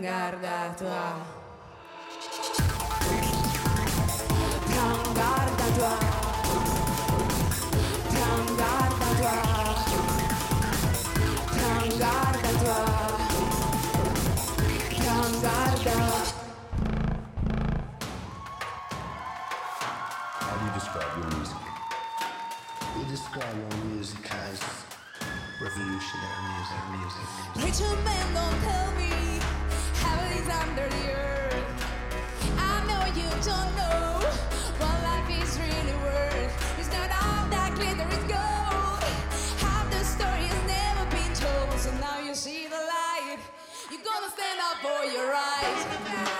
Trangarda tua Trangarda tua Trangarda tua Trangarda tua Trangarda How do you describe your music? We describe our music as revolutionary music, music, music. Preacher man, You're gonna stand up for your rights.